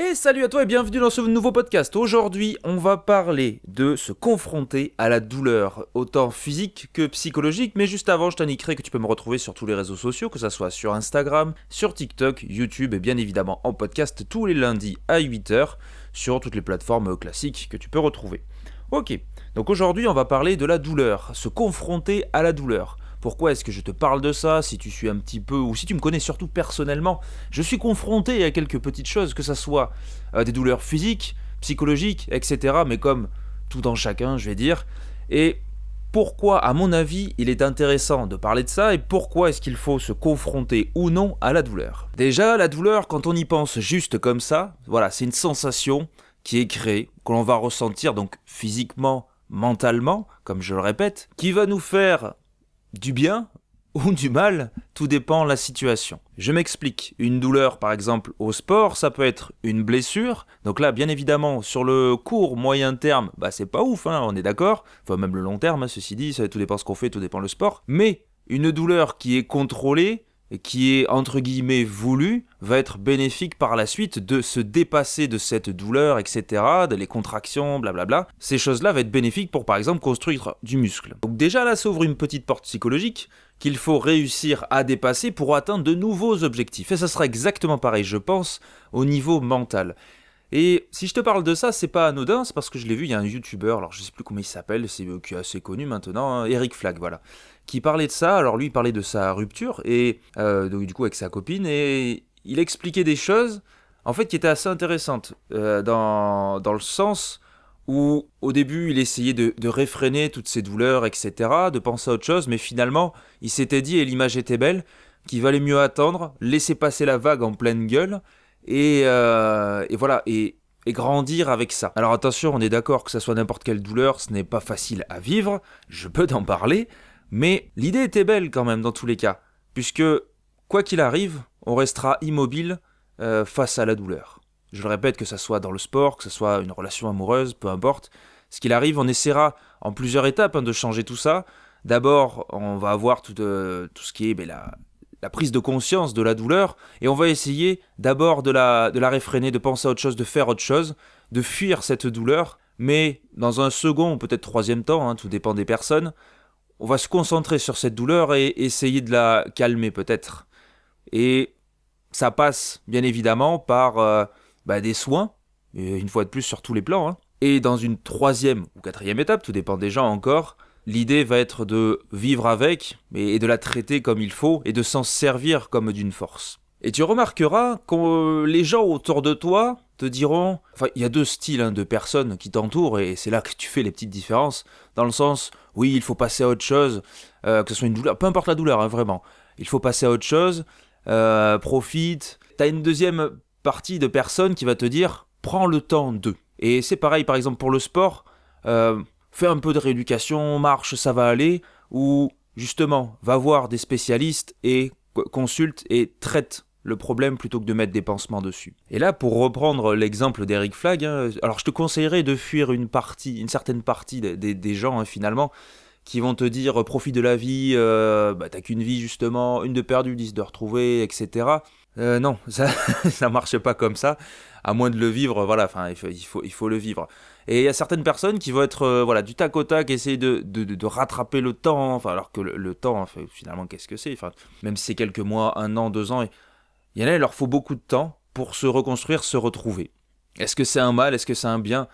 Et salut à toi et bienvenue dans ce nouveau podcast. Aujourd'hui, on va parler de se confronter à la douleur, autant physique que psychologique. Mais juste avant, je t'indiquerai que tu peux me retrouver sur tous les réseaux sociaux, que ce soit sur Instagram, sur TikTok, YouTube et bien évidemment en podcast tous les lundis à 8h sur toutes les plateformes classiques que tu peux retrouver. Ok, donc aujourd'hui, on va parler de la douleur, se confronter à la douleur. Pourquoi est-ce que je te parle de ça Si tu suis un petit peu, ou si tu me connais surtout personnellement, je suis confronté à quelques petites choses, que ce soit euh, des douleurs physiques, psychologiques, etc. Mais comme tout dans chacun, je vais dire. Et pourquoi, à mon avis, il est intéressant de parler de ça et pourquoi est-ce qu'il faut se confronter ou non à la douleur? Déjà, la douleur, quand on y pense juste comme ça, voilà, c'est une sensation qui est créée, que l'on va ressentir donc physiquement, mentalement, comme je le répète, qui va nous faire du bien ou du mal, tout dépend la situation. Je m'explique. Une douleur, par exemple, au sport, ça peut être une blessure. Donc là, bien évidemment, sur le court, moyen terme, bah c'est pas ouf, hein, on est d'accord. Enfin, même le long terme, hein, ceci dit, ça, tout dépend ce qu'on fait, tout dépend le sport. Mais une douleur qui est contrôlée, qui est entre guillemets voulu va être bénéfique par la suite de se dépasser de cette douleur, etc., de les contractions, blablabla. Ces choses-là vont être bénéfiques pour par exemple construire du muscle. Donc déjà là s'ouvre une petite porte psychologique qu'il faut réussir à dépasser pour atteindre de nouveaux objectifs. Et ça sera exactement pareil, je pense, au niveau mental. Et si je te parle de ça, c'est pas anodin, c'est parce que je l'ai vu, il y a un youtubeur, alors je sais plus comment il s'appelle, c'est qui est assez connu maintenant, hein, Eric Flag, voilà, qui parlait de ça. Alors lui, il parlait de sa rupture et euh, du coup avec sa copine et il expliquait des choses, en fait, qui étaient assez intéressantes euh, dans, dans le sens où au début il essayait de, de, réfréner toutes ses douleurs, etc., de penser à autre chose, mais finalement il s'était dit, et l'image était belle, qu'il valait mieux attendre, laisser passer la vague en pleine gueule, et, euh, et voilà, et, grandir avec ça. Alors attention, on est d'accord que ça soit n'importe quelle douleur, ce n'est pas facile à vivre, je peux t'en parler, mais l'idée était belle quand même dans tous les cas, puisque quoi qu'il arrive, on restera immobile euh, face à la douleur. Je le répète, que ce soit dans le sport, que ce soit une relation amoureuse, peu importe, ce qu'il arrive, on essaiera en plusieurs étapes hein, de changer tout ça. D'abord, on va avoir tout, euh, ce qui est ben, la, la, prise de conscience de la douleur, et on va essayer d'abord de la, réfréner, de penser à autre chose, de faire autre chose, de fuir cette douleur, mais dans un second, peut-être troisième temps, hein, tout dépend des personnes, on va se concentrer sur cette douleur et essayer de la calmer peut-être. Et ça passe bien évidemment par euh, bah, des soins, et une fois de plus sur tous les plans. Hein. Et dans une troisième ou quatrième étape, tout dépend des gens encore, l'idée va être de vivre avec et de la traiter comme il faut et de s'en servir comme d'une force. Et tu remarqueras que les gens autour de toi te diront, enfin il y a deux styles hein, de personnes qui t'entourent et c'est là que tu fais les petites différences, dans le sens, oui il faut passer à autre chose, euh, que ce soit une douleur, peu importe la douleur hein, vraiment, il faut passer à autre chose, euh, profite. T'as une deuxième partie de personnes qui va te dire, prends le temps de. Et c'est pareil par exemple pour le sport, euh, fais un peu de rééducation, marche, ça va aller, ou justement va voir des spécialistes et consulte et traite le problème plutôt que de mettre des pansements dessus. Et là, pour reprendre l'exemple d'Eric Flag, hein, alors je te conseillerais de fuir une partie, une certaine partie des, gens hein, finalement, qui vont te dire profite de la vie, euh, bah, t'as qu'une vie justement, une de perdue, dix de retrouvée, etc. Euh, non, ça, ça marche pas comme ça. À moins de le vivre, voilà, enfin, il faut, le vivre. Et il y a certaines personnes qui vont être, euh, voilà, du tac au tac, essayer de, de, rattraper le temps, enfin, alors que le, temps, finalement, qu'est-ce que c'est? Même si c'est quelques mois, un an, deux ans, il y en a, il leur faut beaucoup de temps pour se reconstruire, se retrouver. Est-ce que c'est un mal? Est-ce que c'est un bien?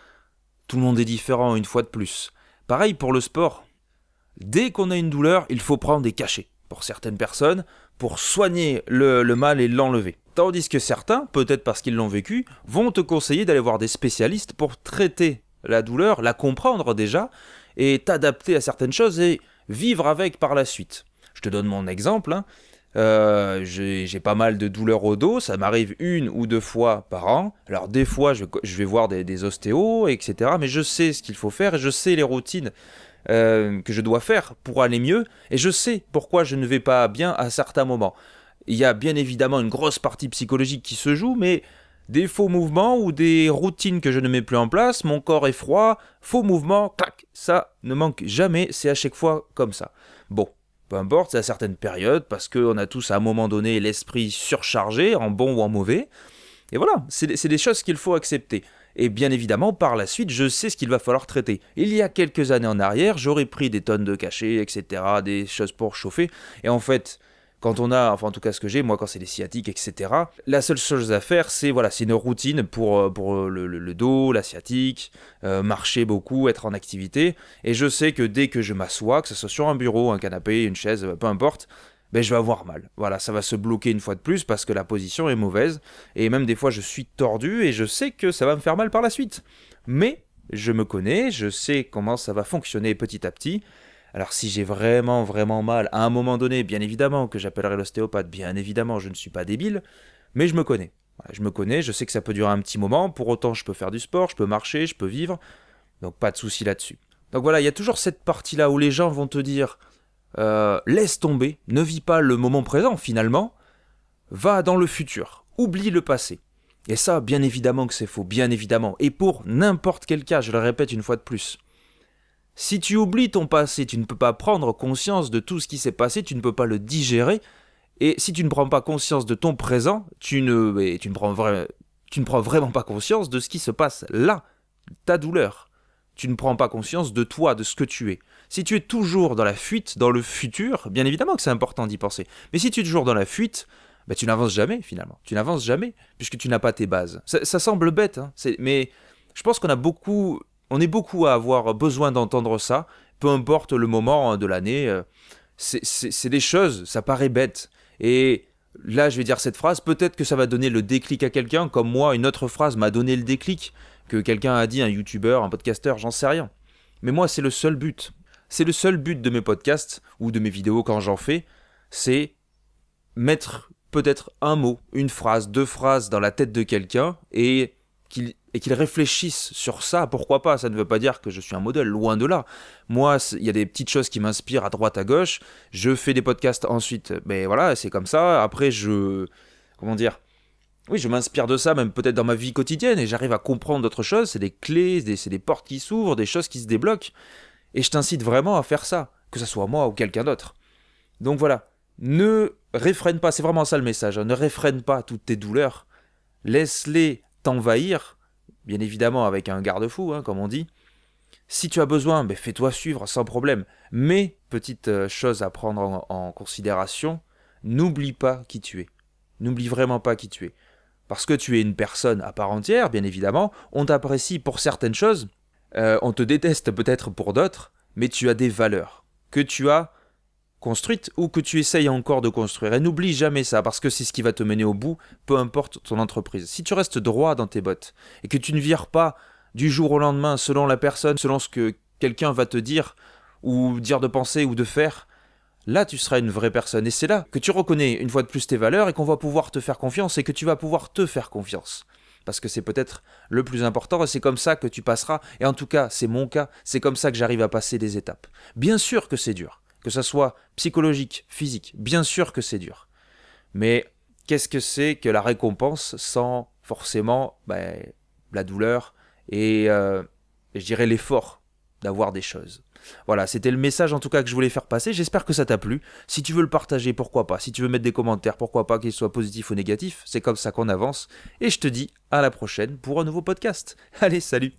Tout le monde est différent, une fois de plus. Pareil pour le sport. Dès qu'on a une douleur, il faut prendre des cachets. Pour certaines personnes, pour soigner le, mal et l'enlever. Tandis que certains, peut-être parce qu'ils l'ont vécu, vont te conseiller d'aller voir des spécialistes pour traiter la douleur, la comprendre déjà, et t'adapter à certaines choses et vivre avec par la suite. Je te donne mon exemple. Hein. Euh, j'ai pas mal de douleurs au dos, ça m'arrive une ou deux fois par an. Alors des fois, je, vais voir des, des, ostéos, etc. Mais je sais ce qu'il faut faire je sais les routines euh, que je dois faire pour aller mieux. Et je sais pourquoi je ne vais pas bien à certains moments. Il y a bien évidemment une grosse partie psychologique qui se joue, mais des faux mouvements ou des routines que je ne mets plus en place, mon corps est froid, faux mouvements, clac, ça ne manque jamais, c'est à chaque fois comme ça. Bon, peu importe, c'est à certaines périodes, parce qu'on a tous à un moment donné l'esprit surchargé, en bon ou en mauvais. Et voilà, c'est des choses qu'il faut accepter. Et bien évidemment, par la suite, je sais ce qu'il va falloir traiter. Il y a quelques années en arrière, j'aurais pris des tonnes de cachets, etc., des choses pour chauffer. Et en fait, quand on a, enfin en tout cas ce que j'ai, moi quand c'est les sciatiques, etc., la seule chose à faire, c'est voilà, c'est une routine pour, euh, pour le, dos, la sciatique, euh, marcher beaucoup, être en activité. Et je sais que dès que je m'assois, que ce soit sur un bureau, un canapé, une chaise, peu importe, ben, je vais avoir mal. Voilà, ça va se bloquer une fois de plus parce que la position est mauvaise. Et même des fois, je suis tordu et je sais que ça va me faire mal par la suite. Mais je me connais, je sais comment ça va fonctionner petit à petit. Alors si j'ai vraiment vraiment mal à un moment donné, bien évidemment que j'appellerai l'ostéopathe, bien évidemment je ne suis pas débile, mais je me connais. je me connais, je sais que ça peut durer un petit moment, pour autant je peux faire du sport, je peux marcher, je peux vivre, donc pas de souci là-dessus. Donc voilà, il y a toujours cette partie-là où les gens vont te dire euh, laisse tomber, ne vis pas le moment présent finalement, va dans le futur, oublie le passé. Et ça, bien évidemment que c'est faux, bien évidemment. Et pour n'importe quel cas, je le répète une fois de plus, si tu oublies ton passé, tu ne peux pas prendre conscience de tout ce qui s'est passé, tu ne peux pas le digérer. Et si tu ne prends pas conscience de ton présent, tu ne, prends vraiment pas conscience de ce qui se passe là, ta douleur. Tu ne prends pas conscience de toi, de ce que tu es. Si tu es toujours dans la fuite, dans le futur, bien évidemment que c'est important d'y penser. Mais si tu es toujours dans la fuite, bah, tu n'avances jamais finalement. Tu n'avances jamais, puisque tu n'as pas tes bases. Ça, semble bête, hein, mais je pense qu'on a beaucoup on est beaucoup à avoir besoin d'entendre ça, peu importe le moment hein, de l'année. Euh, c'est des choses, ça paraît bête. Et là, je vais dire cette phrase, peut-être que ça va donner le déclic à quelqu'un, comme moi, une autre phrase m'a donné le déclic, que quelqu'un a dit, un youtubeur, un podcasteur, j'en sais rien. Mais moi, c'est le seul but. C'est le seul but de mes podcasts, ou de mes vidéos quand j'en fais, c'est mettre peut-être un mot, une phrase, deux phrases dans la tête de quelqu'un, et qu'il et sur ça, pourquoi pas? Ça ne veut pas dire que je suis un modèle, loin de là. Moi, il y a des petites choses qui m'inspirent à droite, à gauche. Je fais des podcasts ensuite, mais voilà, c'est comme ça. Après, je. Comment dire oui, je m'inspire de ça, même peut-être dans ma vie quotidienne, et j'arrive à comprendre d'autres choses. C'est des clés, c'est des portes qui s'ouvrent, des choses qui se débloquent. Et je t'incite vraiment à faire ça, que ce soit moi ou quelqu'un d'autre. Donc voilà, ne réfrène pas, c'est vraiment ça le message, hein. ne réfrène pas toutes tes douleurs. Laisse-les t'envahir bien évidemment avec un garde-fou, hein, comme on dit. Si tu as besoin, ben fais-toi suivre sans problème. Mais, petite euh, chose à prendre en, considération, n'oublie pas qui tu es. N'oublie vraiment pas qui tu es. Parce que tu es une personne à part entière, bien évidemment, on t'apprécie pour certaines choses, euh, on te déteste peut-être pour d'autres, mais tu as des valeurs que tu as construite ou que tu essayes encore de construire. Et n'oublie jamais ça, parce que c'est ce qui va te mener au bout, peu importe ton entreprise. Si tu restes droit dans tes bottes et que tu ne vires pas du jour au lendemain selon la personne, selon ce que quelqu'un va te dire ou dire de penser ou de faire, là tu seras une vraie personne. Et c'est là que tu reconnais une fois de plus tes valeurs et qu'on va pouvoir te faire confiance et que tu vas pouvoir te faire confiance. Parce que c'est peut-être le plus important et c'est comme ça que tu passeras. Et en tout cas, c'est mon cas, c'est comme ça que j'arrive à passer des étapes. Bien sûr que c'est dur que ça soit psychologique, physique, bien sûr que c'est dur. Mais qu'est-ce que c'est que la récompense sans forcément ben, la douleur et euh, je dirais l'effort d'avoir des choses. Voilà, c'était le message en tout cas que je voulais faire passer. J'espère que ça t'a plu. Si tu veux le partager, pourquoi pas. Si tu veux mettre des commentaires, pourquoi pas, qu'ils soient positifs ou négatifs. C'est comme ça qu'on avance. Et je te dis à la prochaine pour un nouveau podcast. Allez, salut